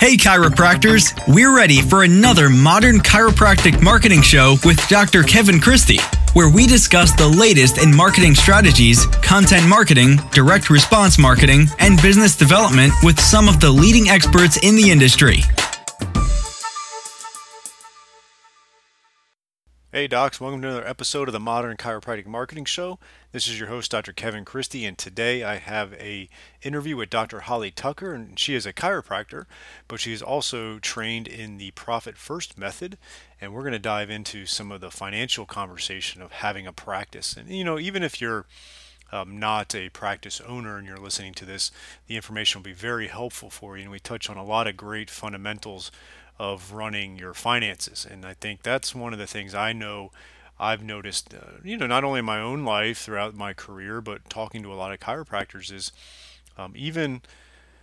Hey, chiropractors! We're ready for another modern chiropractic marketing show with Dr. Kevin Christie, where we discuss the latest in marketing strategies, content marketing, direct response marketing, and business development with some of the leading experts in the industry. Hey docs, welcome to another episode of the Modern Chiropractic Marketing Show. This is your host Dr. Kevin Christie and today I have a interview with Dr. Holly Tucker and she is a chiropractor, but she is also trained in the Profit First method and we're going to dive into some of the financial conversation of having a practice. And you know, even if you're um, not a practice owner and you're listening to this, the information will be very helpful for you. And we touch on a lot of great fundamentals of running your finances. And I think that's one of the things I know I've noticed, uh, you know, not only in my own life throughout my career, but talking to a lot of chiropractors is um, even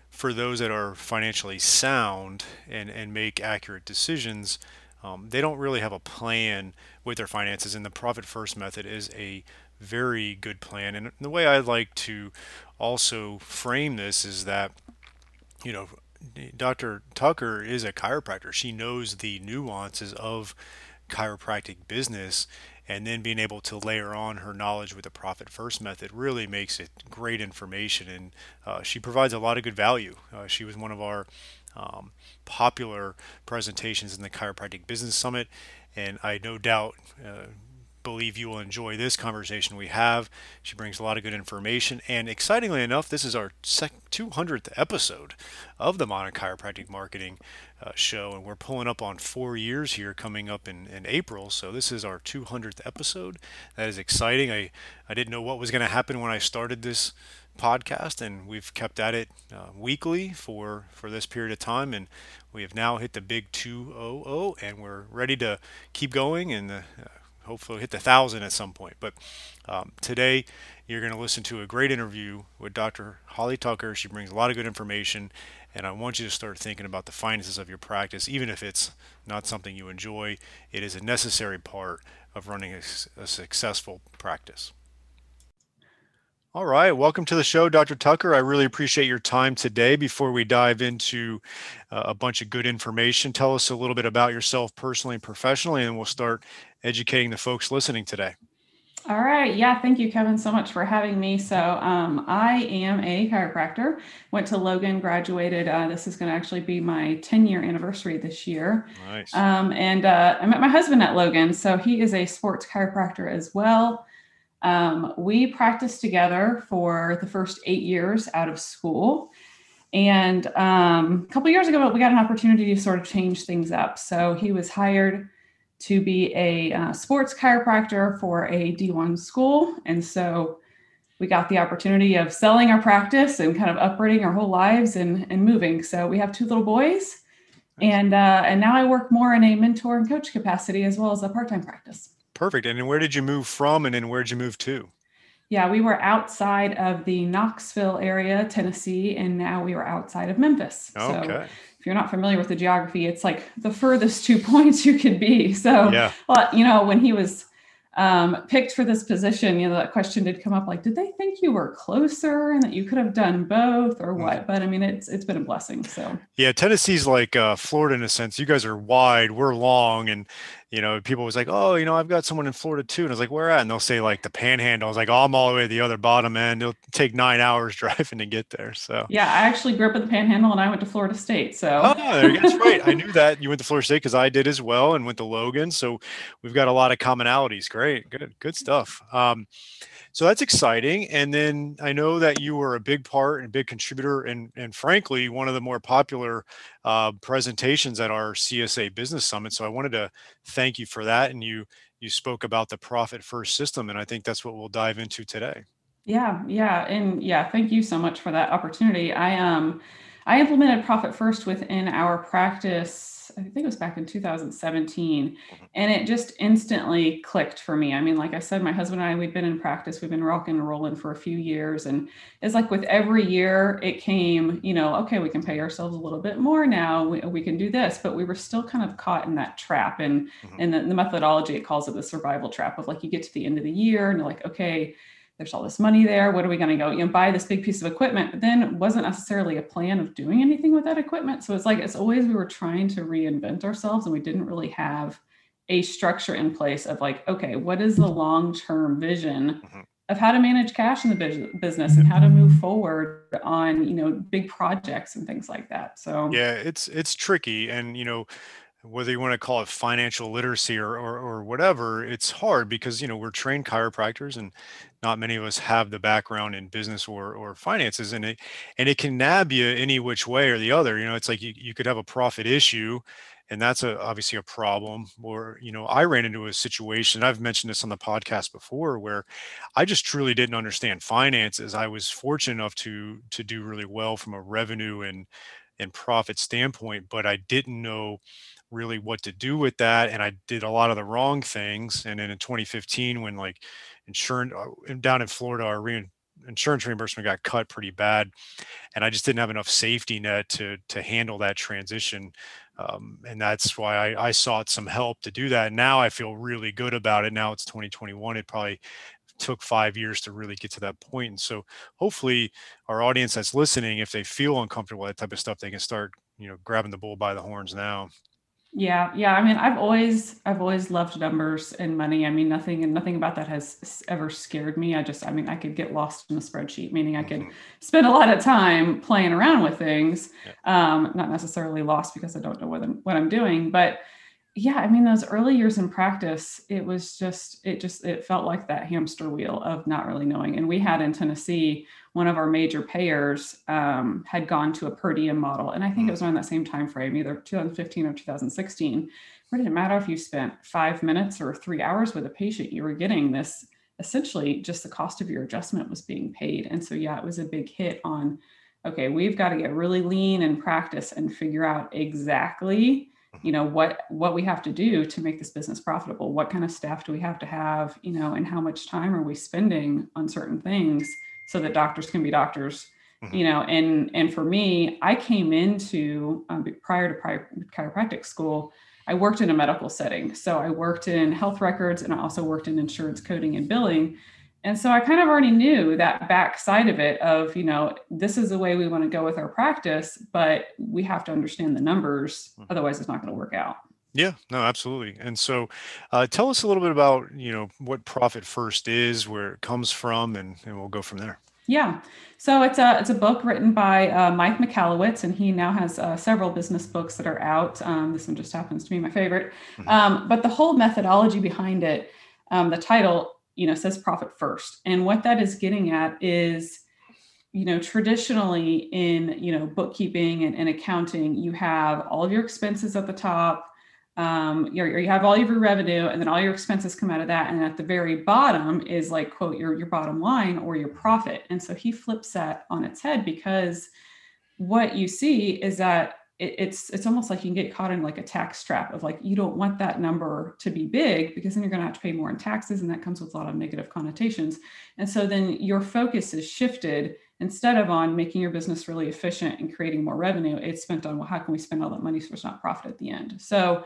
for those that are financially sound and, and make accurate decisions, um, they don't really have a plan with their finances. And the profit first method is a very good plan. And the way I like to also frame this is that, you know, Dr. Tucker is a chiropractor. She knows the nuances of chiropractic business and then being able to layer on her knowledge with the profit first method really makes it great information and uh, she provides a lot of good value uh, she was one of our um, popular presentations in the chiropractic business summit and i no doubt uh, believe you will enjoy this conversation we have. She brings a lot of good information. And excitingly enough, this is our 200th episode of the Modern Chiropractic Marketing uh, Show. And we're pulling up on four years here coming up in, in April. So this is our 200th episode. That is exciting. I, I didn't know what was going to happen when I started this podcast and we've kept at it uh, weekly for for this period of time and we have now hit the big 200 and we're ready to keep going and the uh, hopefully hit the thousand at some point. But um, today you're going to listen to a great interview with Dr. Holly Tucker. She brings a lot of good information, and I want you to start thinking about the finances of your practice, even if it's not something you enjoy. It is a necessary part of running a, a successful practice. All right, welcome to the show, Dr. Tucker. I really appreciate your time today. Before we dive into uh, a bunch of good information, tell us a little bit about yourself personally and professionally, and we'll start educating the folks listening today. All right. Yeah. Thank you, Kevin, so much for having me. So, um, I am a chiropractor. Went to Logan, graduated. Uh, this is going to actually be my 10 year anniversary this year. Nice. Um, and uh, I met my husband at Logan. So, he is a sports chiropractor as well. Um, we practiced together for the first eight years out of school. And um, a couple years ago, we got an opportunity to sort of change things up. So he was hired to be a uh, sports chiropractor for a D1 school. And so we got the opportunity of selling our practice and kind of uprooting our whole lives and, and moving. So we have two little boys. And uh, and now I work more in a mentor and coach capacity as well as a part-time practice. Perfect. And then where did you move from and then where did you move to? Yeah, we were outside of the Knoxville area, Tennessee, and now we are outside of Memphis. Okay. So if you're not familiar with the geography, it's like the furthest two points you could be. So, yeah. well, you know, when he was um, picked for this position, you know, that question did come up like, did they think you were closer and that you could have done both or what? Mm. But I mean, it's it's been a blessing. So yeah, Tennessee's like uh, Florida in a sense. You guys are wide, we're long, and you know, people was like, oh, you know, I've got someone in Florida too. And I was like, where at? And they'll say like the panhandle. I was like, oh, I'm all the way to the other bottom end. It'll take nine hours driving to get there. So yeah, I actually grew up in the panhandle and I went to Florida State. So oh, that's right. I knew that you went to Florida State because I did as well and went to Logan. So we've got a lot of commonalities. Great. Good, good stuff. Um, so that's exciting. And then I know that you were a big part and big contributor, and and frankly, one of the more popular uh, presentations at our CSA Business Summit. So I wanted to thank you for that. And you you spoke about the profit first system, and I think that's what we'll dive into today. Yeah, yeah, and yeah, thank you so much for that opportunity. I um I implemented profit first within our practice I think it was back in 2017. Mm-hmm. And it just instantly clicked for me. I mean, like I said, my husband and I, we've been in practice, we've been rocking and rolling for a few years. And it's like with every year, it came, you know, okay, we can pay ourselves a little bit more now. We, we can do this. But we were still kind of caught in that trap. And, mm-hmm. and the, the methodology, it calls it the survival trap of like you get to the end of the year and you're like, okay, there's all this money there. What are we going to go, you know, buy this big piece of equipment? But then it wasn't necessarily a plan of doing anything with that equipment. So it's like, it's always we were trying to reinvent ourselves and we didn't really have a structure in place of like, okay, what is the long term vision mm-hmm. of how to manage cash in the business and how to move forward on, you know, big projects and things like that. So, yeah, it's, it's tricky. And, you know, whether you want to call it financial literacy or, or, or whatever, it's hard because you know we're trained chiropractors and not many of us have the background in business or or finances, and it and it can nab you any which way or the other. You know, it's like you, you could have a profit issue, and that's a obviously a problem. Or you know, I ran into a situation. I've mentioned this on the podcast before where I just truly didn't understand finances. I was fortunate enough to to do really well from a revenue and and profit standpoint, but I didn't know really what to do with that and i did a lot of the wrong things and then in 2015 when like insurance uh, down in florida our re- insurance reimbursement got cut pretty bad and i just didn't have enough safety net to to handle that transition um, and that's why I, I sought some help to do that now i feel really good about it now it's 2021 it probably took five years to really get to that point. and so hopefully our audience that's listening if they feel uncomfortable with that type of stuff they can start you know grabbing the bull by the horns now yeah, yeah. I mean, I've always, I've always loved numbers and money. I mean, nothing and nothing about that has ever scared me. I just, I mean, I could get lost in a spreadsheet, meaning I could mm-hmm. spend a lot of time playing around with things. Yeah. Um, not necessarily lost because I don't know what I'm, what I'm doing, but yeah, I mean, those early years in practice, it was just, it just, it felt like that hamster wheel of not really knowing. And we had in Tennessee, one of our major payers um, had gone to a per diem model. And I think it was around that same time frame, either 2015 or 2016, where it didn't matter if you spent five minutes or three hours with a patient, you were getting this essentially just the cost of your adjustment was being paid. And so, yeah, it was a big hit on, okay, we've got to get really lean and practice and figure out exactly you know what what we have to do to make this business profitable? What kind of staff do we have to have you know and how much time are we spending on certain things so that doctors can be doctors? Mm-hmm. you know and and for me i came into um, prior to prior chiropractic school i worked in a medical setting. So i worked in health records and i also worked in insurance coding and billing and so I kind of already knew that back side of it of, you know, this is the way we want to go with our practice, but we have to understand the numbers. Mm-hmm. Otherwise, it's not going to work out. Yeah, no, absolutely. And so uh, tell us a little bit about, you know, what Profit First is, where it comes from, and, and we'll go from there. Yeah. So it's a it's a book written by uh, Mike Michalowicz, and he now has uh, several business books that are out. Um, this one just happens to be my favorite. Mm-hmm. Um, but the whole methodology behind it, um, the title you know says profit first. And what that is getting at is you know traditionally in you know bookkeeping and, and accounting you have all of your expenses at the top um, you, you have all of your revenue and then all your expenses come out of that. And at the very bottom is like quote your, your bottom line or your profit. And so he flips that on its head because what you see is that it, it's it's almost like you can get caught in like a tax trap of like you don't want that number to be big because then you're going to have to pay more in taxes and that comes with a lot of negative connotations. And so then your focus is shifted. Instead of on making your business really efficient and creating more revenue it's spent on well how can we spend all that money so it's not profit at the end? So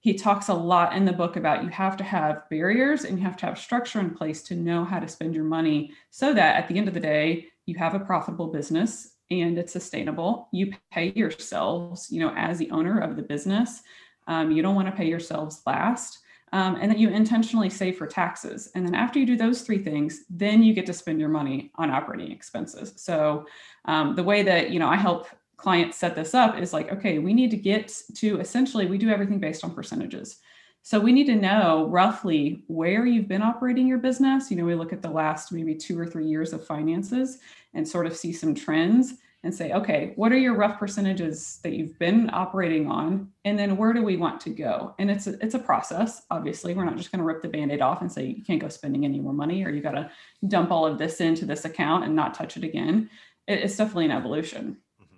he talks a lot in the book about you have to have barriers and you have to have structure in place to know how to spend your money so that at the end of the day you have a profitable business and it's sustainable. You pay yourselves, you know, as the owner of the business. Um, you don't want to pay yourselves last. Um, and then you intentionally save for taxes. And then after you do those three things, then you get to spend your money on operating expenses. So um, the way that you know I help clients set this up is like, okay, we need to get to essentially we do everything based on percentages. So we need to know roughly where you've been operating your business. You know, we look at the last maybe two or three years of finances and sort of see some trends and say, okay, what are your rough percentages that you've been operating on? And then where do we want to go? And it's a, it's a process. Obviously, we're not just going to rip the band-aid off and say you can't go spending any more money or you got to dump all of this into this account and not touch it again. It, it's definitely an evolution. Mm-hmm.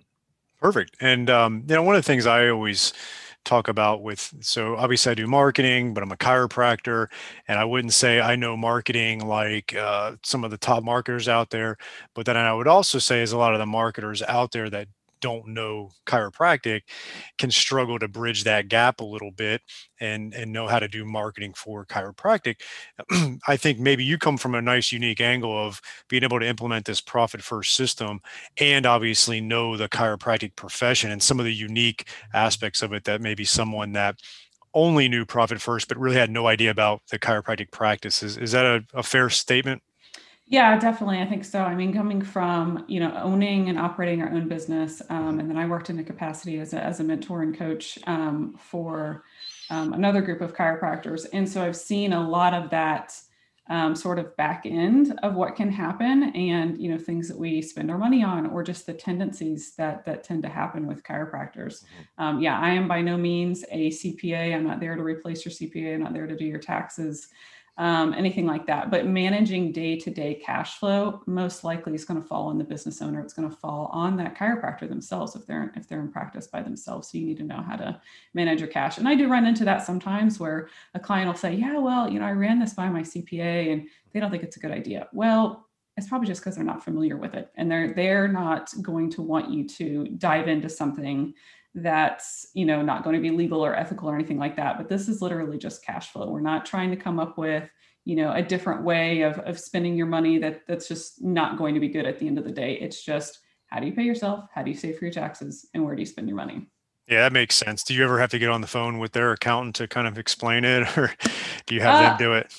Perfect. And um, you know, one of the things I always talk about with so obviously I do marketing, but I'm a chiropractor, and I wouldn't say I know marketing like uh, some of the top marketers out there. But then I would also say is a lot of the marketers out there that don't know chiropractic can struggle to bridge that gap a little bit and and know how to do marketing for chiropractic. I think maybe you come from a nice unique angle of being able to implement this profit first system and obviously know the chiropractic profession and some of the unique aspects of it that maybe someone that only knew profit first but really had no idea about the chiropractic practices. Is that a, a fair statement yeah, definitely. I think so. I mean, coming from you know owning and operating our own business, um, and then I worked in a capacity as a, as a mentor and coach um, for um, another group of chiropractors, and so I've seen a lot of that um, sort of back end of what can happen, and you know things that we spend our money on, or just the tendencies that that tend to happen with chiropractors. Mm-hmm. Um, yeah, I am by no means a CPA. I'm not there to replace your CPA. I'm not there to do your taxes um, anything like that. But managing day to day cash flow most likely is going to fall on the business owner. It's going to fall on that chiropractor themselves if they're if they're in practice by themselves. So you need to know how to manage your cash. And I do run into that sometimes where a client will say, "Yeah, well, you know, I ran this by my CPA and they don't think it's a good idea." Well, it's probably just because they're not familiar with it and they're they're not going to want you to dive into something that's you know not going to be legal or ethical or anything like that but this is literally just cash flow. We're not trying to come up with you know a different way of, of spending your money that that's just not going to be good at the end of the day. It's just how do you pay yourself? How do you save for your taxes? And where do you spend your money? Yeah that makes sense. Do you ever have to get on the phone with their accountant to kind of explain it or do you have uh, them do it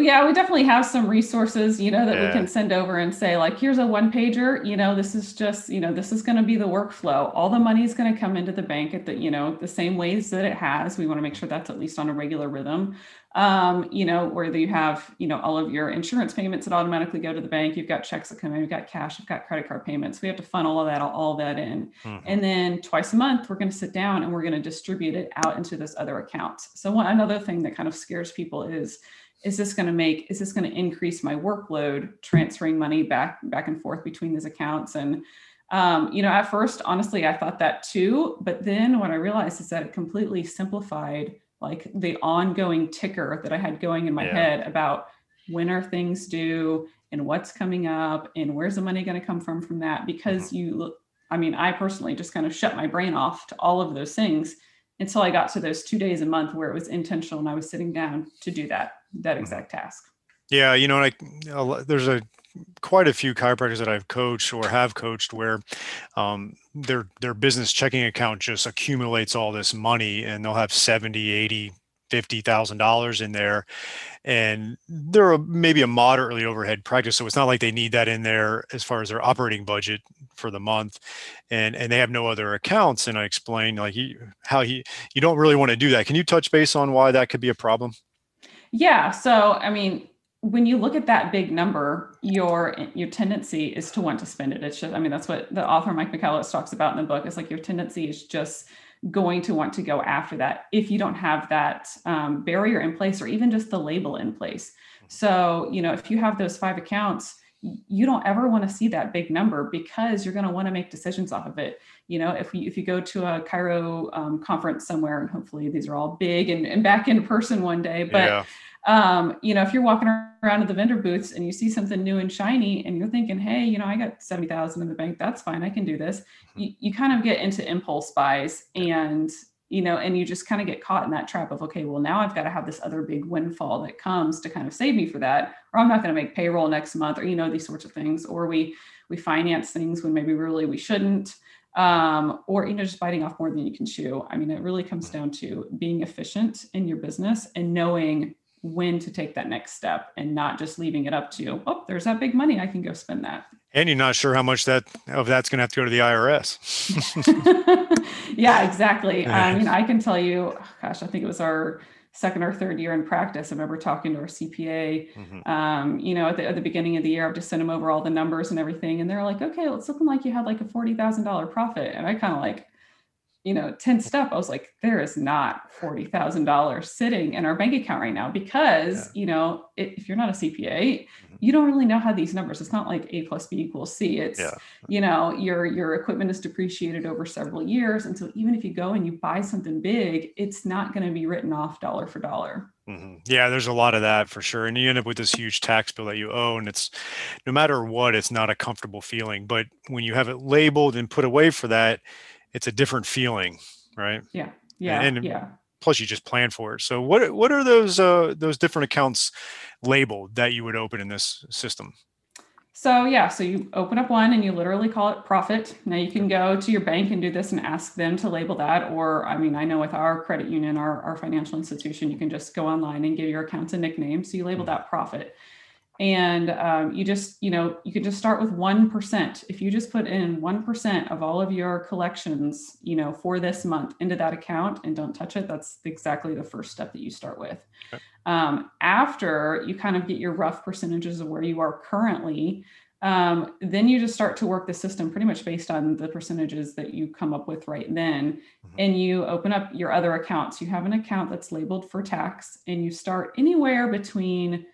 yeah, we definitely have some resources, you know, that yeah. we can send over and say, like, here's a one pager, you know, this is just, you know, this is going to be the workflow. All the money is going to come into the bank at the, you know, the same ways that it has. We want to make sure that's at least on a regular rhythm. Um, you know, where you have, you know, all of your insurance payments that automatically go to the bank. You've got checks that come in, you've got cash, you've got credit card payments. We have to funnel all of that, all that in. Mm-hmm. And then twice a month, we're going to sit down and we're going to distribute it out into this other account. So one another thing that kind of scares people is is this going to make is this going to increase my workload transferring money back back and forth between these accounts and um, you know at first honestly i thought that too but then what i realized is that it completely simplified like the ongoing ticker that i had going in my yeah. head about when are things due and what's coming up and where's the money going to come from from that because mm-hmm. you look i mean i personally just kind of shut my brain off to all of those things until i got to those two days a month where it was intentional and i was sitting down to do that that mm-hmm. exact task. Yeah, you know, like there's a quite a few chiropractors that I've coached or have coached where um, their their business checking account just accumulates all this money and they'll have 70, 80, fifty thousand dollars in there, and they're a, maybe a moderately overhead practice, so it's not like they need that in there as far as their operating budget for the month, and and they have no other accounts. And I explained like he, how he you don't really want to do that. Can you touch base on why that could be a problem? Yeah. So, I mean, when you look at that big number, your your tendency is to want to spend it. It's just, I mean, that's what the author Mike Michalowicz talks about in the book. It's like your tendency is just going to want to go after that if you don't have that um, barrier in place or even just the label in place. So, you know, if you have those five accounts, you don't ever want to see that big number because you're going to want to make decisions off of it. You know, if you if you go to a chiro um, conference somewhere, and hopefully these are all big and, and back in person one day, but yeah um, you know, if you're walking around at the vendor booths and you see something new and shiny and you're thinking, hey, you know, I got 70,000 in the bank, that's fine, I can do this. Mm-hmm. You, you kind of get into impulse buys and, you know, and you just kind of get caught in that trap of, okay, well, now I've got to have this other big windfall that comes to kind of save me for that, or I'm not going to make payroll next month, or, you know, these sorts of things, or we, we finance things when maybe really we shouldn't um, or you know just biting off more than you can chew i mean it really comes mm-hmm. down to being efficient in your business and knowing when to take that next step and not just leaving it up to oh there's that big money i can go spend that. And you're not sure how much that of that's going to have to go to the irs yeah exactly. I mean i can tell you oh, gosh i think it was our second or third year in practice i remember talking to our cpa mm-hmm. um, you know at the, at the beginning of the year i've just sent them over all the numbers and everything and they're like okay well, it's looking like you had like a $40000 profit and i kind of like you know, tensed up. I was like, there is not $40,000 sitting in our bank account right now because, yeah. you know, if you're not a CPA, mm-hmm. you don't really know how these numbers, it's not like A plus B equals C. It's, yeah. you know, your, your equipment is depreciated over several years. And so even if you go and you buy something big, it's not going to be written off dollar for dollar. Mm-hmm. Yeah, there's a lot of that for sure. And you end up with this huge tax bill that you owe. And it's no matter what, it's not a comfortable feeling. But when you have it labeled and put away for that, it's a different feeling, right? Yeah. Yeah. And, yeah. Plus, you just plan for it. So, what what are those uh, those different accounts labeled that you would open in this system? So yeah, so you open up one and you literally call it profit. Now you can go to your bank and do this and ask them to label that. Or I mean, I know with our credit union, our, our financial institution, you can just go online and give your accounts a nickname. So you label that profit. And um, you just, you know, you can just start with 1%. If you just put in 1% of all of your collections, you know, for this month into that account and don't touch it, that's exactly the first step that you start with. Okay. Um, after you kind of get your rough percentages of where you are currently, um, then you just start to work the system pretty much based on the percentages that you come up with right then. Mm-hmm. And you open up your other accounts. You have an account that's labeled for tax, and you start anywhere between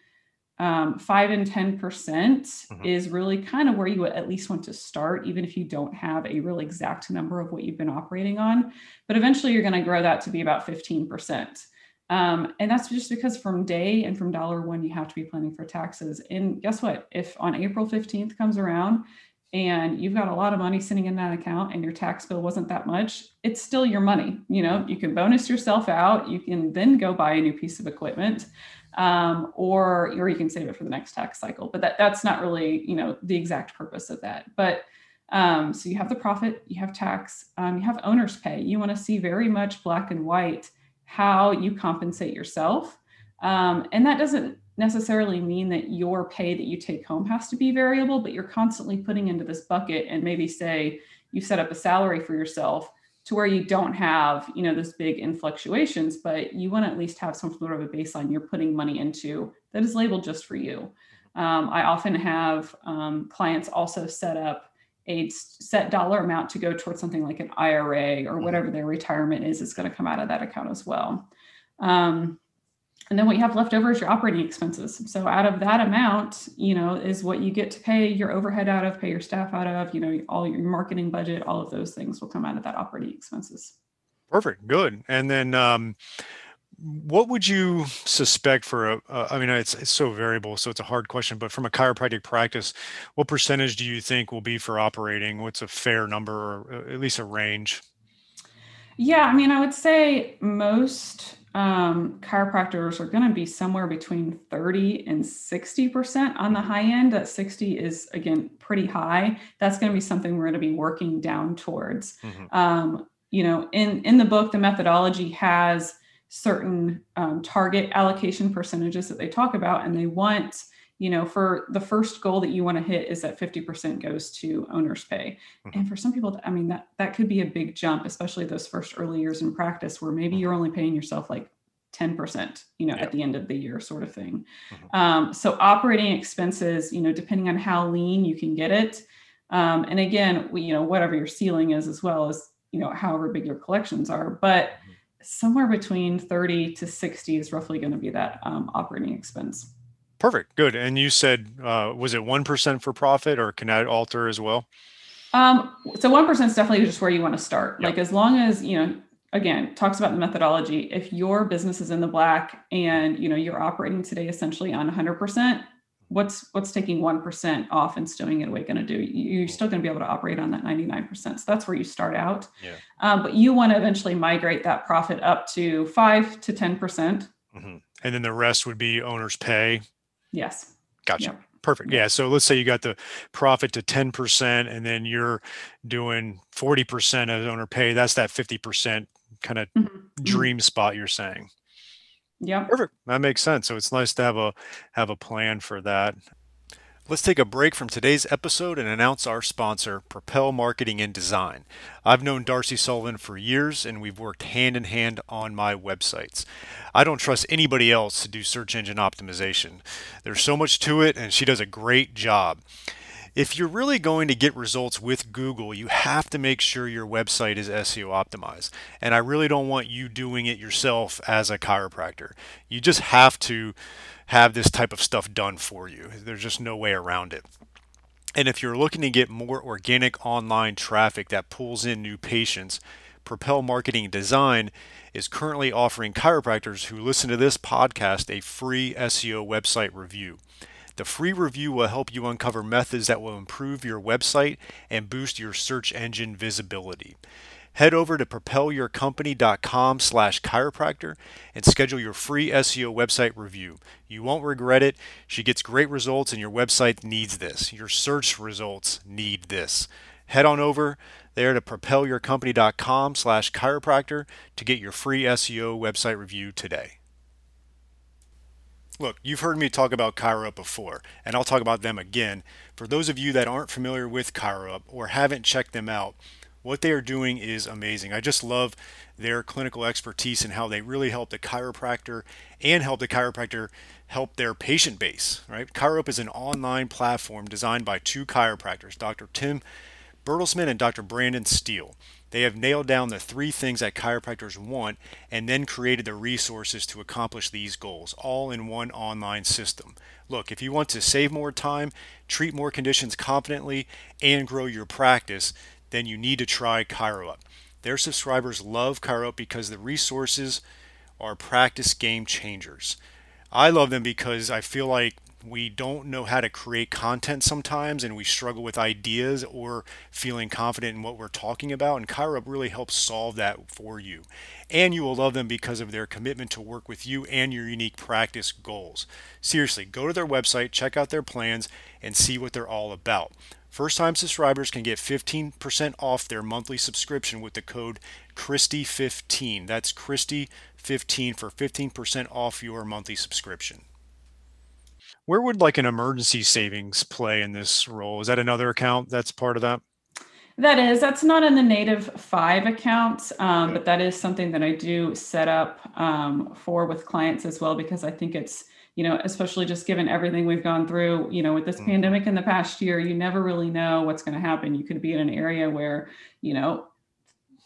um, five and 10% mm-hmm. is really kind of where you at least want to start, even if you don't have a real exact number of what you've been operating on. But eventually you're going to grow that to be about 15%. Um, and that's just because from day and from dollar one, you have to be planning for taxes. And guess what? If on April 15th comes around and you've got a lot of money sitting in that account and your tax bill wasn't that much, it's still your money. You know, you can bonus yourself out. You can then go buy a new piece of equipment. Um, or, or you can save it for the next tax cycle. But that, that's not really, you know, the exact purpose of that. But um, so you have the profit, you have tax, um, you have owner's pay. You want to see very much black and white how you compensate yourself. Um, and that doesn't necessarily mean that your pay that you take home has to be variable, but you're constantly putting into this bucket and maybe say you set up a salary for yourself to where you don't have, you know, those big in fluctuations, but you want to at least have some sort of a baseline you're putting money into that is labeled just for you. Um, I often have um, clients also set up a set dollar amount to go towards something like an IRA or mm-hmm. whatever their retirement is, it's going to come out of that account as well. Um, and then what you have left over is your operating expenses. So out of that amount, you know, is what you get to pay your overhead out of, pay your staff out of, you know, all your marketing budget, all of those things will come out of that operating expenses. Perfect. Good. And then um, what would you suspect for a? Uh, I mean, it's, it's so variable, so it's a hard question. But from a chiropractic practice, what percentage do you think will be for operating? What's a fair number, or uh, at least a range? Yeah, I mean, I would say most um, chiropractors are going to be somewhere between 30 and 60% on the high end. That 60 is, again, pretty high. That's going to be something we're going to be working down towards. Mm-hmm. Um, you know, in, in the book, the methodology has certain um, target allocation percentages that they talk about and they want you know for the first goal that you want to hit is that 50% goes to owner's pay mm-hmm. and for some people i mean that that could be a big jump especially those first early years in practice where maybe you're only paying yourself like 10% you know yep. at the end of the year sort of thing mm-hmm. um, so operating expenses you know depending on how lean you can get it um, and again we, you know whatever your ceiling is as well as you know however big your collections are but mm-hmm somewhere between 30 to 60 is roughly going to be that um, operating expense. Perfect. Good. And you said, uh, was it 1% for profit or can that alter as well? Um, so 1% is definitely just where you want to start. Yep. Like as long as, you know, again, talks about the methodology. If your business is in the black and, you know, you're operating today essentially on 100%, what's what's taking 1% off and stowing it away going to do you're still going to be able to operate on that 99% so that's where you start out yeah. um, but you want to eventually migrate that profit up to 5 to 10% mm-hmm. and then the rest would be owner's pay yes gotcha yep. Perfect. Yeah. So let's say you got the profit to 10% and then you're doing 40% of owner pay. That's that 50% kind of mm-hmm. dream spot you're saying. Yeah. Perfect. That makes sense. So it's nice to have a have a plan for that. Let's take a break from today's episode and announce our sponsor, Propel Marketing and Design. I've known Darcy Sullivan for years and we've worked hand in hand on my websites. I don't trust anybody else to do search engine optimization. There's so much to it and she does a great job. If you're really going to get results with Google, you have to make sure your website is SEO optimized. And I really don't want you doing it yourself as a chiropractor. You just have to have this type of stuff done for you. There's just no way around it. And if you're looking to get more organic online traffic that pulls in new patients, Propel Marketing Design is currently offering chiropractors who listen to this podcast a free SEO website review. The free review will help you uncover methods that will improve your website and boost your search engine visibility. Head over to propelyourcompany.com slash chiropractor and schedule your free SEO website review. You won't regret it. She gets great results and your website needs this. Your search results need this. Head on over there to propelyourcompany.com slash chiropractor to get your free SEO website review today. Look, you've heard me talk about ChiroUp before, and I'll talk about them again. For those of you that aren't familiar with ChiroUp or haven't checked them out, what they are doing is amazing. I just love their clinical expertise and how they really help the chiropractor and help the chiropractor help their patient base, right? ChiroUp is an online platform designed by two chiropractors, Dr. Tim Bertelsmann and Dr. Brandon Steele. They have nailed down the three things that chiropractors want and then created the resources to accomplish these goals, all in one online system. Look, if you want to save more time, treat more conditions confidently, and grow your practice, then you need to try ChiroUp. Their subscribers love ChiroUp because the resources are practice game changers. I love them because I feel like we don't know how to create content sometimes and we struggle with ideas or feeling confident in what we're talking about and ChiroUp really helps solve that for you and you will love them because of their commitment to work with you and your unique practice goals seriously go to their website check out their plans and see what they're all about First time subscribers can get 15% off their monthly subscription with the code Christie15. That's Christie15 for 15% off your monthly subscription. Where would like an emergency savings play in this role? Is that another account that's part of that? That is, that's not in the native five accounts, um, but that is something that I do set up um, for with clients as well because I think it's you know, especially just given everything we've gone through, you know, with this mm-hmm. pandemic in the past year, you never really know what's going to happen. You could be in an area where, you know,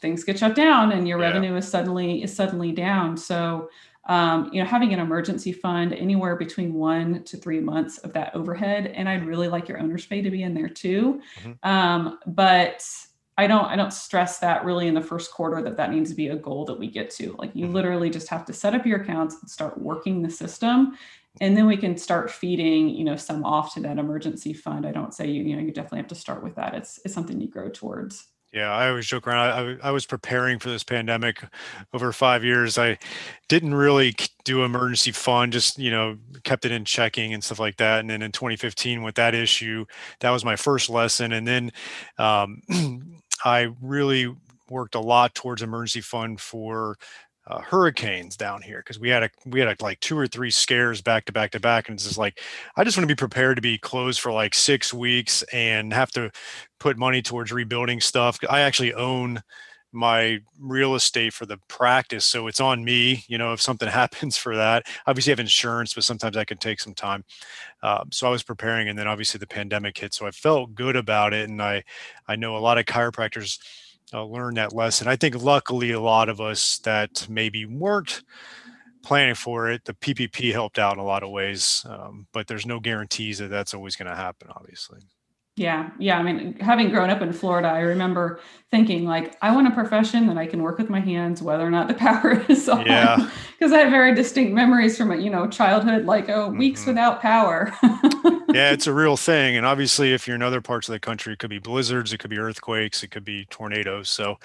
things get shut down and your yeah. revenue is suddenly is suddenly down. So, um, you know, having an emergency fund anywhere between one to three months of that overhead, and I'd really like your owner's pay to be in there too. Mm-hmm. Um, but I don't I don't stress that really in the first quarter that that needs to be a goal that we get to. Like you mm-hmm. literally just have to set up your accounts and start working the system and then we can start feeding you know some off to that emergency fund. I don't say you you know you definitely have to start with that. It's it's something you grow towards. Yeah, I always joke around. I, I was preparing for this pandemic over five years. I didn't really do emergency fund, just you know, kept it in checking and stuff like that. And then in 2015, with that issue, that was my first lesson. And then um, I really worked a lot towards emergency fund for uh, hurricanes down here because we had a we had a, like two or three scares back to back to back and it's just like i just want to be prepared to be closed for like six weeks and have to put money towards rebuilding stuff. I actually own my real estate for the practice so it's on me you know if something happens for that. Obviously I have insurance but sometimes that can take some time. Um, so i was preparing and then obviously the pandemic hit so i felt good about it and i i know a lot of chiropractors uh, learn that lesson. I think luckily a lot of us that maybe weren't planning for it, the PPP helped out in a lot of ways, um, but there's no guarantees that that's always going to happen, obviously. Yeah, yeah. I mean, having grown up in Florida, I remember thinking like, I want a profession that I can work with my hands, whether or not the power is on. Yeah. Because I have very distinct memories from you know childhood, like oh, weeks mm-hmm. without power. yeah, it's a real thing, and obviously, if you're in other parts of the country, it could be blizzards, it could be earthquakes, it could be tornadoes. So,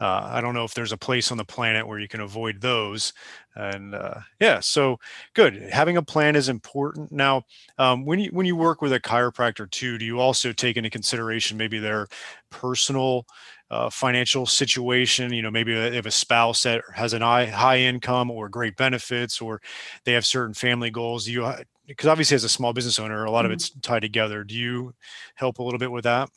uh, I don't know if there's a place on the planet where you can avoid those and uh, yeah so good having a plan is important. Now um, when you when you work with a chiropractor too do you also take into consideration maybe their personal uh, financial situation? You know maybe they have a spouse that has an high, high income or great benefits or they have certain family goals do you because obviously as a small business owner a lot mm-hmm. of it's tied together. Do you help a little bit with that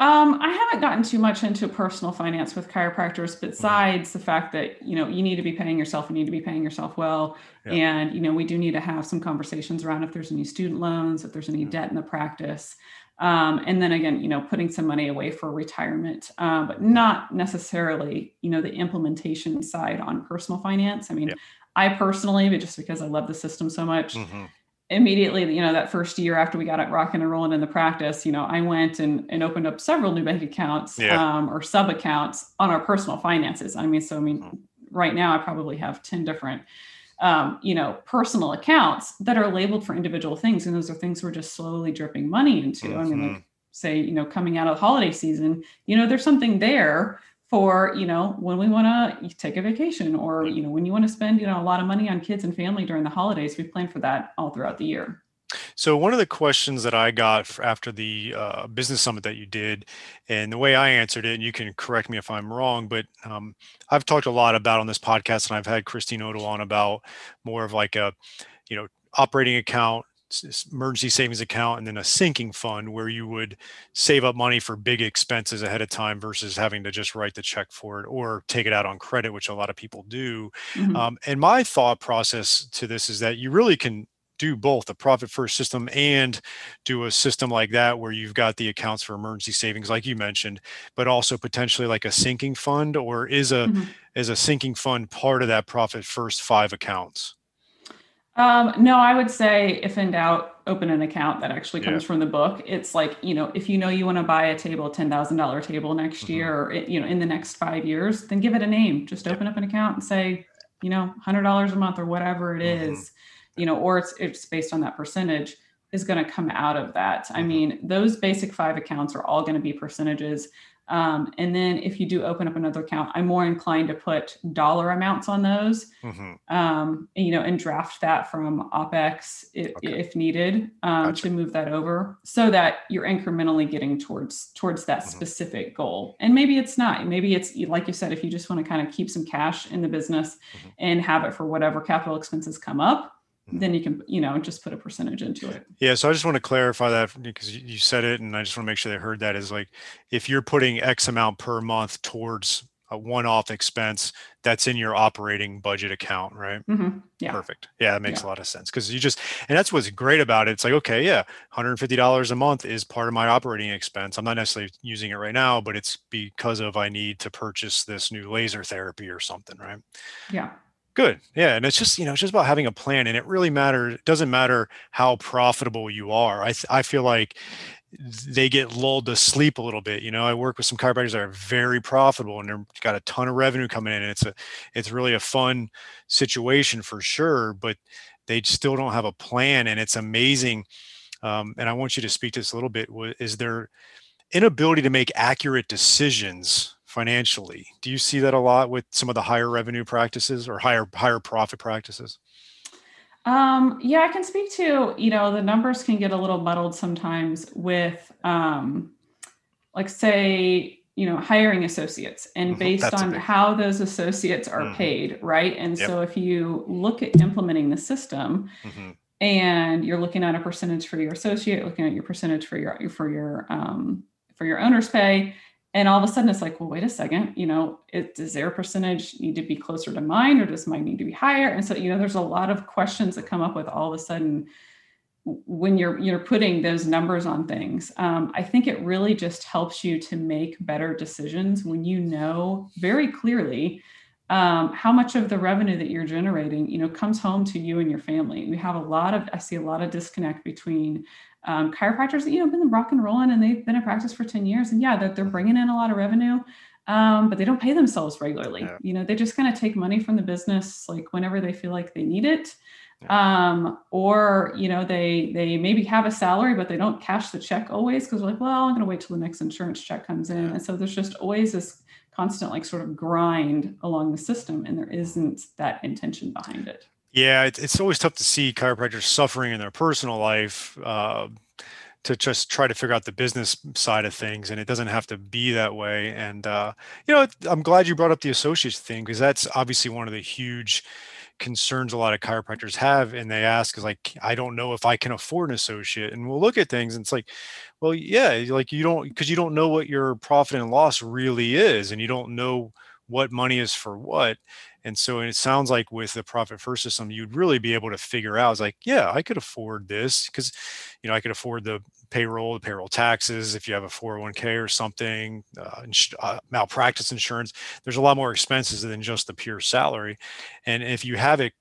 um, I haven't gotten too much into personal finance with chiropractors, besides the fact that you know you need to be paying yourself, and you need to be paying yourself well, yeah. and you know we do need to have some conversations around if there's any student loans, if there's any mm-hmm. debt in the practice, um, and then again, you know, putting some money away for retirement, uh, but not necessarily you know the implementation side on personal finance. I mean, yeah. I personally, but just because I love the system so much. Mm-hmm immediately, you know, that first year after we got it rocking and rolling in the practice, you know, I went and, and opened up several new bank accounts yeah. um, or sub accounts on our personal finances. I mean, so I mean, right now I probably have 10 different um, you know, personal accounts that are labeled for individual things. And those are things we're just slowly dripping money into. Mm-hmm. I mean, like mm-hmm. say, you know, coming out of the holiday season, you know, there's something there for, you know, when we want to take a vacation or, you know, when you want to spend, you know, a lot of money on kids and family during the holidays, we plan for that all throughout the year. So one of the questions that I got after the uh, business summit that you did, and the way I answered it, and you can correct me if I'm wrong, but um, I've talked a lot about on this podcast, and I've had Christine Odell on about more of like a, you know, operating account, emergency savings account, and then a sinking fund where you would save up money for big expenses ahead of time versus having to just write the check for it or take it out on credit, which a lot of people do. Mm-hmm. Um, and my thought process to this is that you really can do both a profit first system and do a system like that where you've got the accounts for emergency savings like you mentioned but also potentially like a sinking fund or is a mm-hmm. is a sinking fund part of that profit first five accounts um, no i would say if in doubt open an account that actually comes yeah. from the book it's like you know if you know you want to buy a table $10000 table next mm-hmm. year or you know in the next five years then give it a name just open up an account and say you know $100 a month or whatever it mm-hmm. is you know, or it's it's based on that percentage is going to come out of that. I mm-hmm. mean, those basic five accounts are all going to be percentages. Um, and then if you do open up another account, I'm more inclined to put dollar amounts on those, mm-hmm. um, you know, and draft that from OPEX if, okay. if needed um, gotcha. to move that over so that you're incrementally getting towards towards that mm-hmm. specific goal. And maybe it's not. Maybe it's like you said, if you just want to kind of keep some cash in the business mm-hmm. and have it for whatever capital expenses come up, then you can you know just put a percentage into it. Yeah so i just want to clarify that because you said it and i just want to make sure they heard that is like if you're putting x amount per month towards a one-off expense that's in your operating budget account right? Mm-hmm. yeah. Perfect. Yeah that makes yeah. a lot of sense because you just and that's what's great about it it's like okay yeah $150 a month is part of my operating expense i'm not necessarily using it right now but it's because of i need to purchase this new laser therapy or something right? Yeah Good. Yeah. And it's just, you know, it's just about having a plan. And it really matters. It doesn't matter how profitable you are. I, th- I feel like they get lulled to sleep a little bit. You know, I work with some chiropractors that are very profitable and they've got a ton of revenue coming in. And it's a, it's really a fun situation for sure, but they still don't have a plan. And it's amazing. Um, and I want you to speak to this a little bit. Is there inability to make accurate decisions financially. Do you see that a lot with some of the higher revenue practices or higher higher profit practices? Um, yeah, I can speak to, you know, the numbers can get a little muddled sometimes with um, like say, you know, hiring associates and mm-hmm. based on how those associates are mm-hmm. paid, right? And yep. so if you look at implementing the system mm-hmm. and you're looking at a percentage for your associate, looking at your percentage for your for your um, for your owner's pay, and all of a sudden it's like well wait a second you know it, does their percentage need to be closer to mine or does mine need to be higher? And so you know there's a lot of questions that come up with all of a sudden when you're you're putting those numbers on things. Um, i think it really just helps you to make better decisions when you know very clearly um, how much of the revenue that you're generating you know comes home to you and your family. We have a lot of i see a lot of disconnect between um, chiropractors that you know been rock and rolling and they've been in practice for 10 years and yeah they're, they're bringing in a lot of revenue um, but they don't pay themselves regularly yeah. you know they just kind of take money from the business like whenever they feel like they need it yeah. um, or you know they they maybe have a salary but they don't cash the check always because they're like well i'm going to wait till the next insurance check comes in yeah. and so there's just always this constant like sort of grind along the system and there isn't that intention behind it yeah, it's, it's always tough to see chiropractors suffering in their personal life uh, to just try to figure out the business side of things, and it doesn't have to be that way. And uh, you know, I'm glad you brought up the associates thing because that's obviously one of the huge concerns a lot of chiropractors have and they ask is like i don't know if i can afford an associate and we'll look at things and it's like well yeah like you don't because you don't know what your profit and loss really is and you don't know what money is for what and so it sounds like with the profit first system, you'd really be able to figure out, like, yeah, I could afford this because, you know, I could afford the payroll, the payroll taxes. If you have a 401k or something, uh, uh, malpractice insurance, there's a lot more expenses than just the pure salary. And if you have it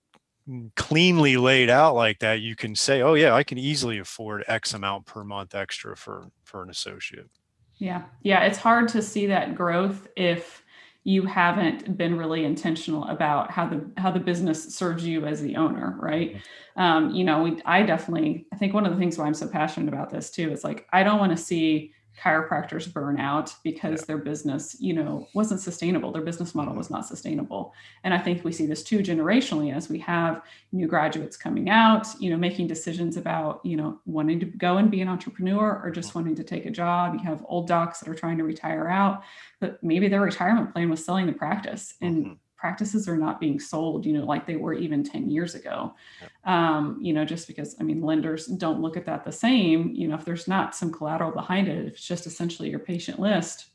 cleanly laid out like that, you can say, "Oh yeah, I can easily afford X amount per month extra for for an associate." Yeah, yeah, it's hard to see that growth if you haven't been really intentional about how the how the business serves you as the owner, right? Mm-hmm. Um, you know, we, I definitely, I think one of the things why I'm so passionate about this too is like I don't want to see chiropractors burn out because yeah. their business you know wasn't sustainable their business model mm-hmm. was not sustainable and i think we see this too generationally as we have new graduates coming out you know making decisions about you know wanting to go and be an entrepreneur or just mm-hmm. wanting to take a job you have old docs that are trying to retire out but maybe their retirement plan was selling the practice and mm-hmm practices are not being sold, you know, like they were even 10 years ago. Um, you know, just because, I mean, lenders don't look at that the same, you know, if there's not some collateral behind it, if it's just essentially your patient list,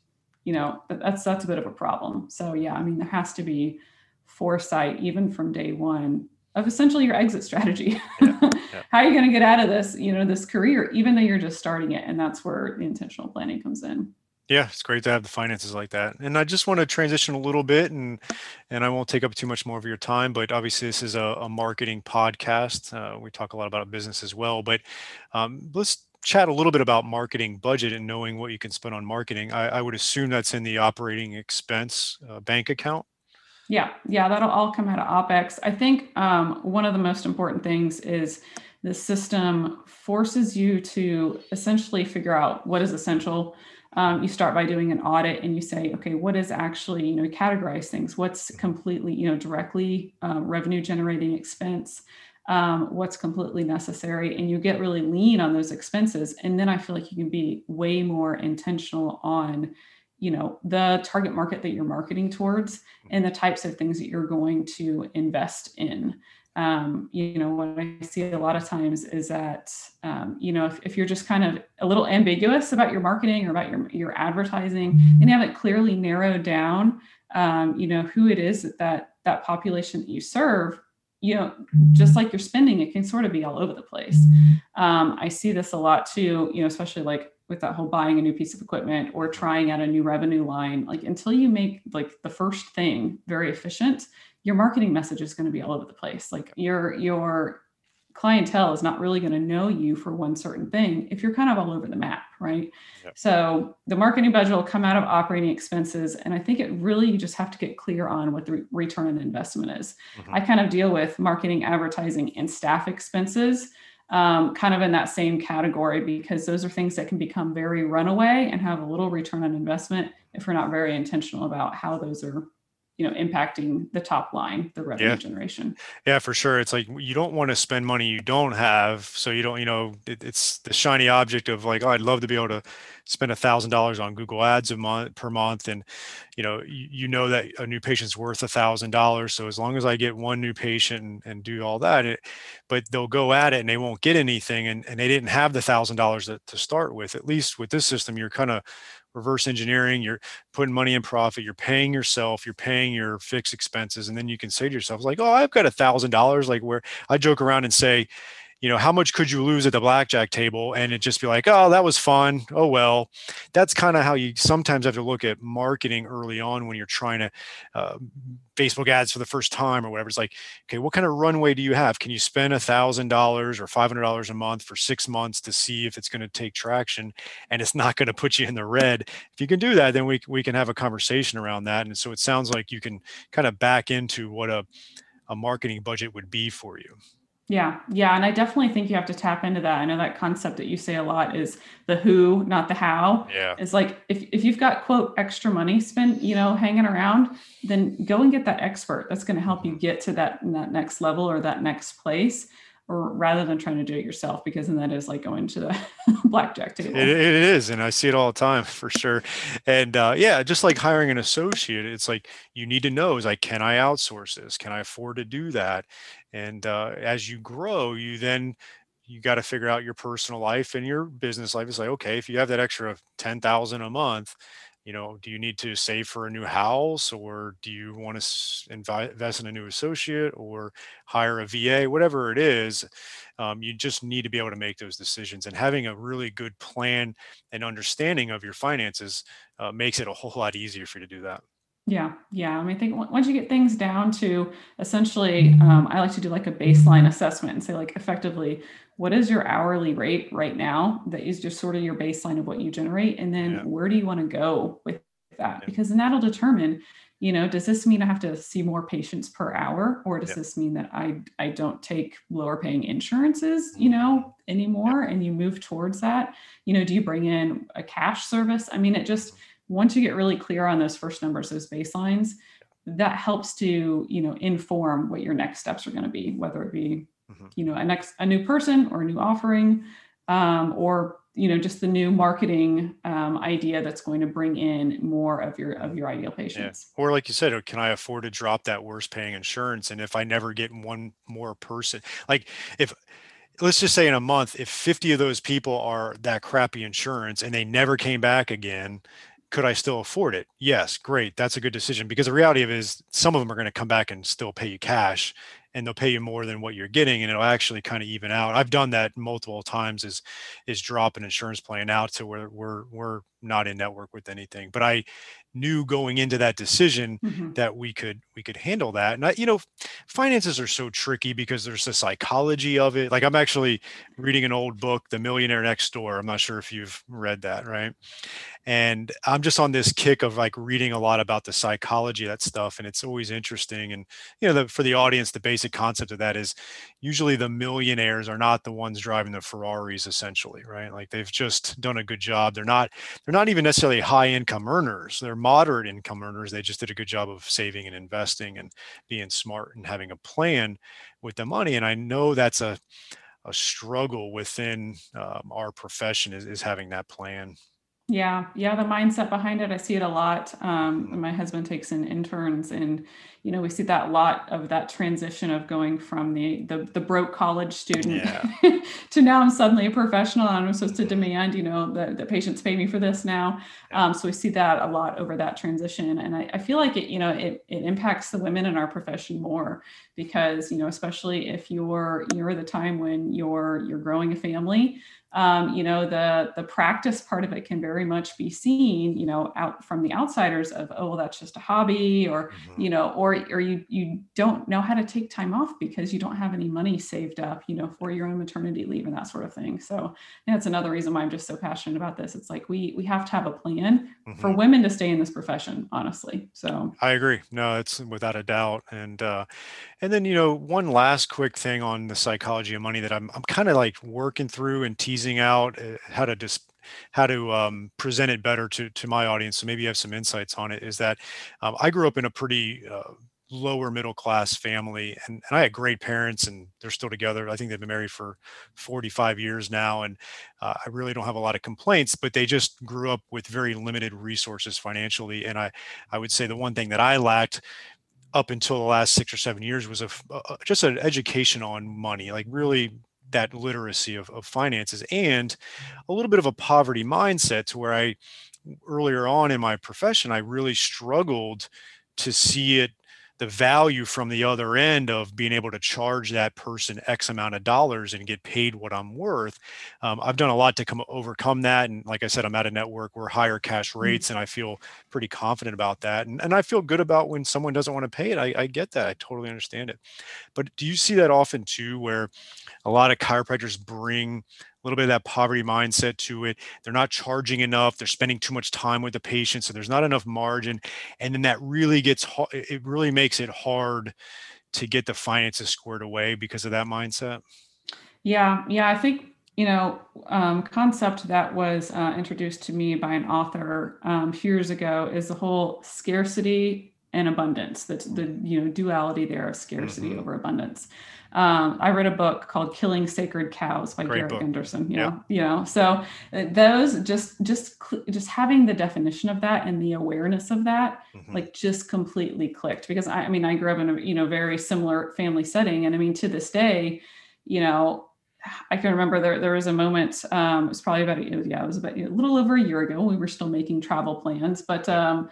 you know, that's, that's a bit of a problem. So yeah, I mean, there has to be foresight even from day one of essentially your exit strategy. Yeah. Yeah. How are you going to get out of this, you know, this career, even though you're just starting it? And that's where the intentional planning comes in. Yeah, it's great to have the finances like that. And I just want to transition a little bit and and I won't take up too much more of your time, but obviously this is a, a marketing podcast. Uh, we talk a lot about business as well, but um, let's chat a little bit about marketing budget and knowing what you can spend on marketing. I, I would assume that's in the operating expense uh, bank account. Yeah, yeah, that'll all come out of OPEX. I think um, one of the most important things is the system forces you to essentially figure out what is essential um, you start by doing an audit and you say okay what is actually you know categorize things? What's completely you know directly um, revenue generating expense? Um, what's completely necessary? And you get really lean on those expenses. And then i feel like you can be way more intentional on you know the target market that you're marketing towards and the types of things that you're going to invest in um, you know what i see a lot of times is that um, you know if, if you're just kind of a little ambiguous about your marketing or about your, your advertising and you haven't clearly narrowed down um, you know who it is that, that that population that you serve you know just like your spending it can sort of be all over the place. Um, i see this a lot too you know especially like with that whole buying a new piece of equipment or trying out a new revenue line like until you make like the first thing very efficient your marketing message is going to be all over the place. Like your your clientele is not really going to know you for one certain thing if you're kind of all over the map, right? Yep. So the marketing budget will come out of operating expenses. And I think it really you just have to get clear on what the return on investment is. Mm-hmm. I kind of deal with marketing, advertising, and staff expenses. Um, kind of in that same category because those are things that can become very runaway and have a little return on investment if we're not very intentional about how those are you know impacting the top line the revenue yeah. generation yeah for sure it's like you don't want to spend money you don't have so you don't you know it, it's the shiny object of like oh i'd love to be able to spend a thousand dollars on google ads a month per month and you know you, you know that a new patient's worth a thousand dollars so as long as i get one new patient and, and do all that it, but they'll go at it and they won't get anything and, and they didn't have the thousand dollars to start with at least with this system you're kind of reverse engineering you're putting money in profit you're paying yourself you're paying your fixed expenses and then you can say to yourself like oh i've got a thousand dollars like where i joke around and say you know, how much could you lose at the blackjack table? And it just be like, oh, that was fun. Oh, well, that's kind of how you sometimes have to look at marketing early on when you're trying to uh, Facebook ads for the first time or whatever. It's like, okay, what kind of runway do you have? Can you spend a thousand dollars or five hundred dollars a month for six months to see if it's going to take traction and it's not going to put you in the red? If you can do that, then we we can have a conversation around that. And so it sounds like you can kind of back into what a a marketing budget would be for you. Yeah, yeah, and I definitely think you have to tap into that. I know that concept that you say a lot is the who, not the how. Yeah, it's like if if you've got quote extra money spent, you know, hanging around, then go and get that expert. That's going to help you mm-hmm. get to that that next level or that next place rather than trying to do it yourself because then that is like going to the blackjack table. It, it is and i see it all the time for sure. And uh, yeah just like hiring an associate it's like you need to know is like can i outsource this? Can i afford to do that? And uh, as you grow you then you got to figure out your personal life and your business life. It's like okay if you have that extra 10000 a month you know, do you need to save for a new house or do you want to invest in a new associate or hire a VA, whatever it is, um, you just need to be able to make those decisions. And having a really good plan and understanding of your finances uh, makes it a whole lot easier for you to do that. Yeah, yeah. I mean, I think once you get things down to essentially, um, I like to do like a baseline assessment and say, like, effectively, what is your hourly rate right now? That is just sort of your baseline of what you generate, and then yeah. where do you want to go with that? Yeah. Because then that'll determine, you know, does this mean I have to see more patients per hour, or does yeah. this mean that I I don't take lower paying insurances, you know, anymore, and you move towards that? You know, do you bring in a cash service? I mean, it just once you get really clear on those first numbers, those baselines, that helps to, you know, inform what your next steps are going to be, whether it be, mm-hmm. you know, a next a new person or a new offering, um, or you know, just the new marketing um, idea that's going to bring in more of your of your ideal patients. Yeah. Or like you said, can I afford to drop that worst paying insurance? And if I never get one more person, like if let's just say in a month, if 50 of those people are that crappy insurance and they never came back again, could I still afford it? Yes, great. That's a good decision because the reality of it is some of them are going to come back and still pay you cash and they'll pay you more than what you're getting and it'll actually kind of even out. I've done that multiple times is is drop an insurance plan out to where we're we're not in network with anything. But I knew going into that decision mm-hmm. that we could we could handle that and I, you know finances are so tricky because there's the psychology of it like i'm actually reading an old book the millionaire next door i'm not sure if you've read that right and i'm just on this kick of like reading a lot about the psychology of that stuff and it's always interesting and you know the, for the audience the basic concept of that is usually the millionaires are not the ones driving the ferraris essentially right like they've just done a good job they're not they're not even necessarily high income earners they're moderate income earners. They just did a good job of saving and investing and being smart and having a plan with the money. And I know that's a, a struggle within um, our profession is, is having that plan. Yeah, yeah, the mindset behind it, I see it a lot. Um, my husband takes in interns, and you know, we see that a lot of that transition of going from the the, the broke college student yeah. to now I'm suddenly a professional and I'm supposed to demand, you know, the, the patients pay me for this now. Um, so we see that a lot over that transition, and I, I feel like it, you know, it it impacts the women in our profession more because you know, especially if you're you're the time when you're you're growing a family um, you know the the practice part of it can very much be seen you know out from the outsiders of oh well, that's just a hobby or mm-hmm. you know or or you you don't know how to take time off because you don't have any money saved up you know for your own maternity leave and that sort of thing. So that's another reason why i'm just so passionate about this. It's like we we have to have a plan mm-hmm. for women to stay in this profession honestly. So i agree. No it's without a doubt. And uh and then you know one last quick thing on the psychology of money that i'm, I'm kind of like working through and teasing teasing out uh, how to how to um, present it better to to my audience. So maybe you have some insights on it. Is that um, I grew up in a pretty uh, lower middle class family and, and i had great parents and they're still together i think they've been married for 45 years now and uh, i really don't have a lot of complaints but they just grew up with very limited resources financially and i i would say the one thing that i lacked up until the last six or seven years was a, a just an education on money like really that literacy of, of finances and a little bit of a poverty mindset to where I earlier on in my profession, I really struggled to see it the value from the other end of being able to charge that person X amount of dollars and get paid what I'm worth. Um, I've done a lot to come overcome that. And like I said, I'm at a network where higher cash mm-hmm. rates, and I feel pretty confident about that. And, and I feel good about when someone doesn't want to pay it. I, I get that. I totally understand it. But do you see that often too, where a lot of chiropractors bring a little bit of that poverty mindset to it. They're not charging enough. They're spending too much time with the patient. So there's not enough margin. And then that really gets, it really makes it hard to get the finances squared away because of that mindset. Yeah. Yeah. I think, you know, um, concept that was uh, introduced to me by an author um, years ago is the whole scarcity and abundance. That's the, you know, duality there of scarcity mm-hmm. over abundance um, I read a book called "Killing Sacred Cows" by Great Garrett book. Gunderson. You know, you know, so uh, those just just just having the definition of that and the awareness of that, mm-hmm. like just completely clicked. Because I, I mean, I grew up in a you know very similar family setting, and I mean to this day, you know, I can remember there there was a moment. Um, it was probably about a, yeah, it was about a little over a year ago. We were still making travel plans, but um,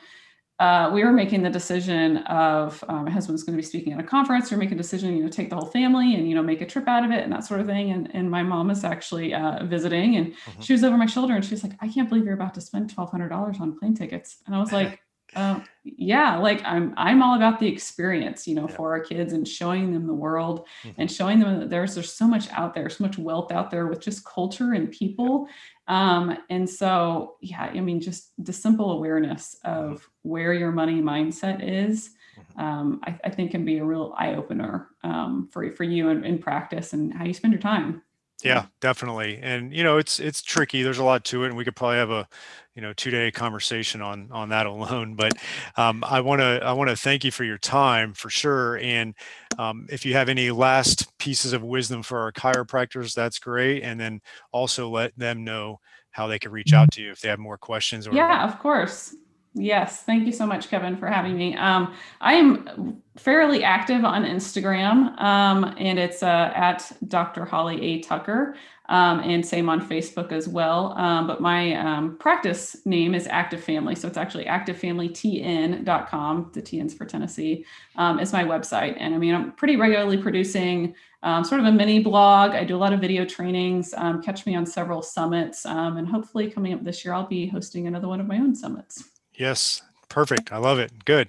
uh, we were making the decision of um, my husband's going to be speaking at a conference. We are making a decision, you know, take the whole family and you know make a trip out of it and that sort of thing. And and my mom is actually uh, visiting, and mm-hmm. she was over my shoulder and she's like, "I can't believe you're about to spend twelve hundred dollars on plane tickets." And I was like, Um, yeah, like I'm I'm all about the experience, you know, yeah. for our kids and showing them the world mm-hmm. and showing them that there's there's so much out there, so much wealth out there with just culture and people. Um, and so yeah, I mean, just the simple awareness of mm-hmm. where your money mindset is. Mm-hmm. Um, I, I, think can be a real eye opener um, for for you in, in practice and how you spend your time. Yeah, definitely. And you know, it's it's tricky. There's a lot to it, and we could probably have a you know two day conversation on on that alone. But um, I want to I want to thank you for your time for sure. And um, if you have any last pieces of wisdom for our chiropractors, that's great. And then also let them know how they can reach out to you if they have more questions. Or yeah, of course. Yes, thank you so much, Kevin, for having me. Um, I am fairly active on Instagram, um, and it's uh, at Dr. Holly A. Tucker, um, and same on Facebook as well. Um, but my um, practice name is Active Family, so it's actually activefamilytn.com. The TN's for Tennessee um, is my website, and I mean I'm pretty regularly producing. sort of a mini blog. I do a lot of video trainings. catch me on several summits, and hopefully coming up this year, I'll be hosting another one of my own summits. Yes, perfect. I love it. Good.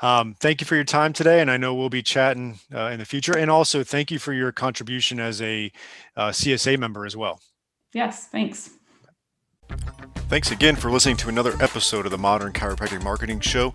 Um, thank you for your time today, and I know we'll be chatting uh, in the future. And also, thank you for your contribution as a uh, CSA member as well. Yes, thanks. Thanks again for listening to another episode of the Modern Chiropractic Marketing Show.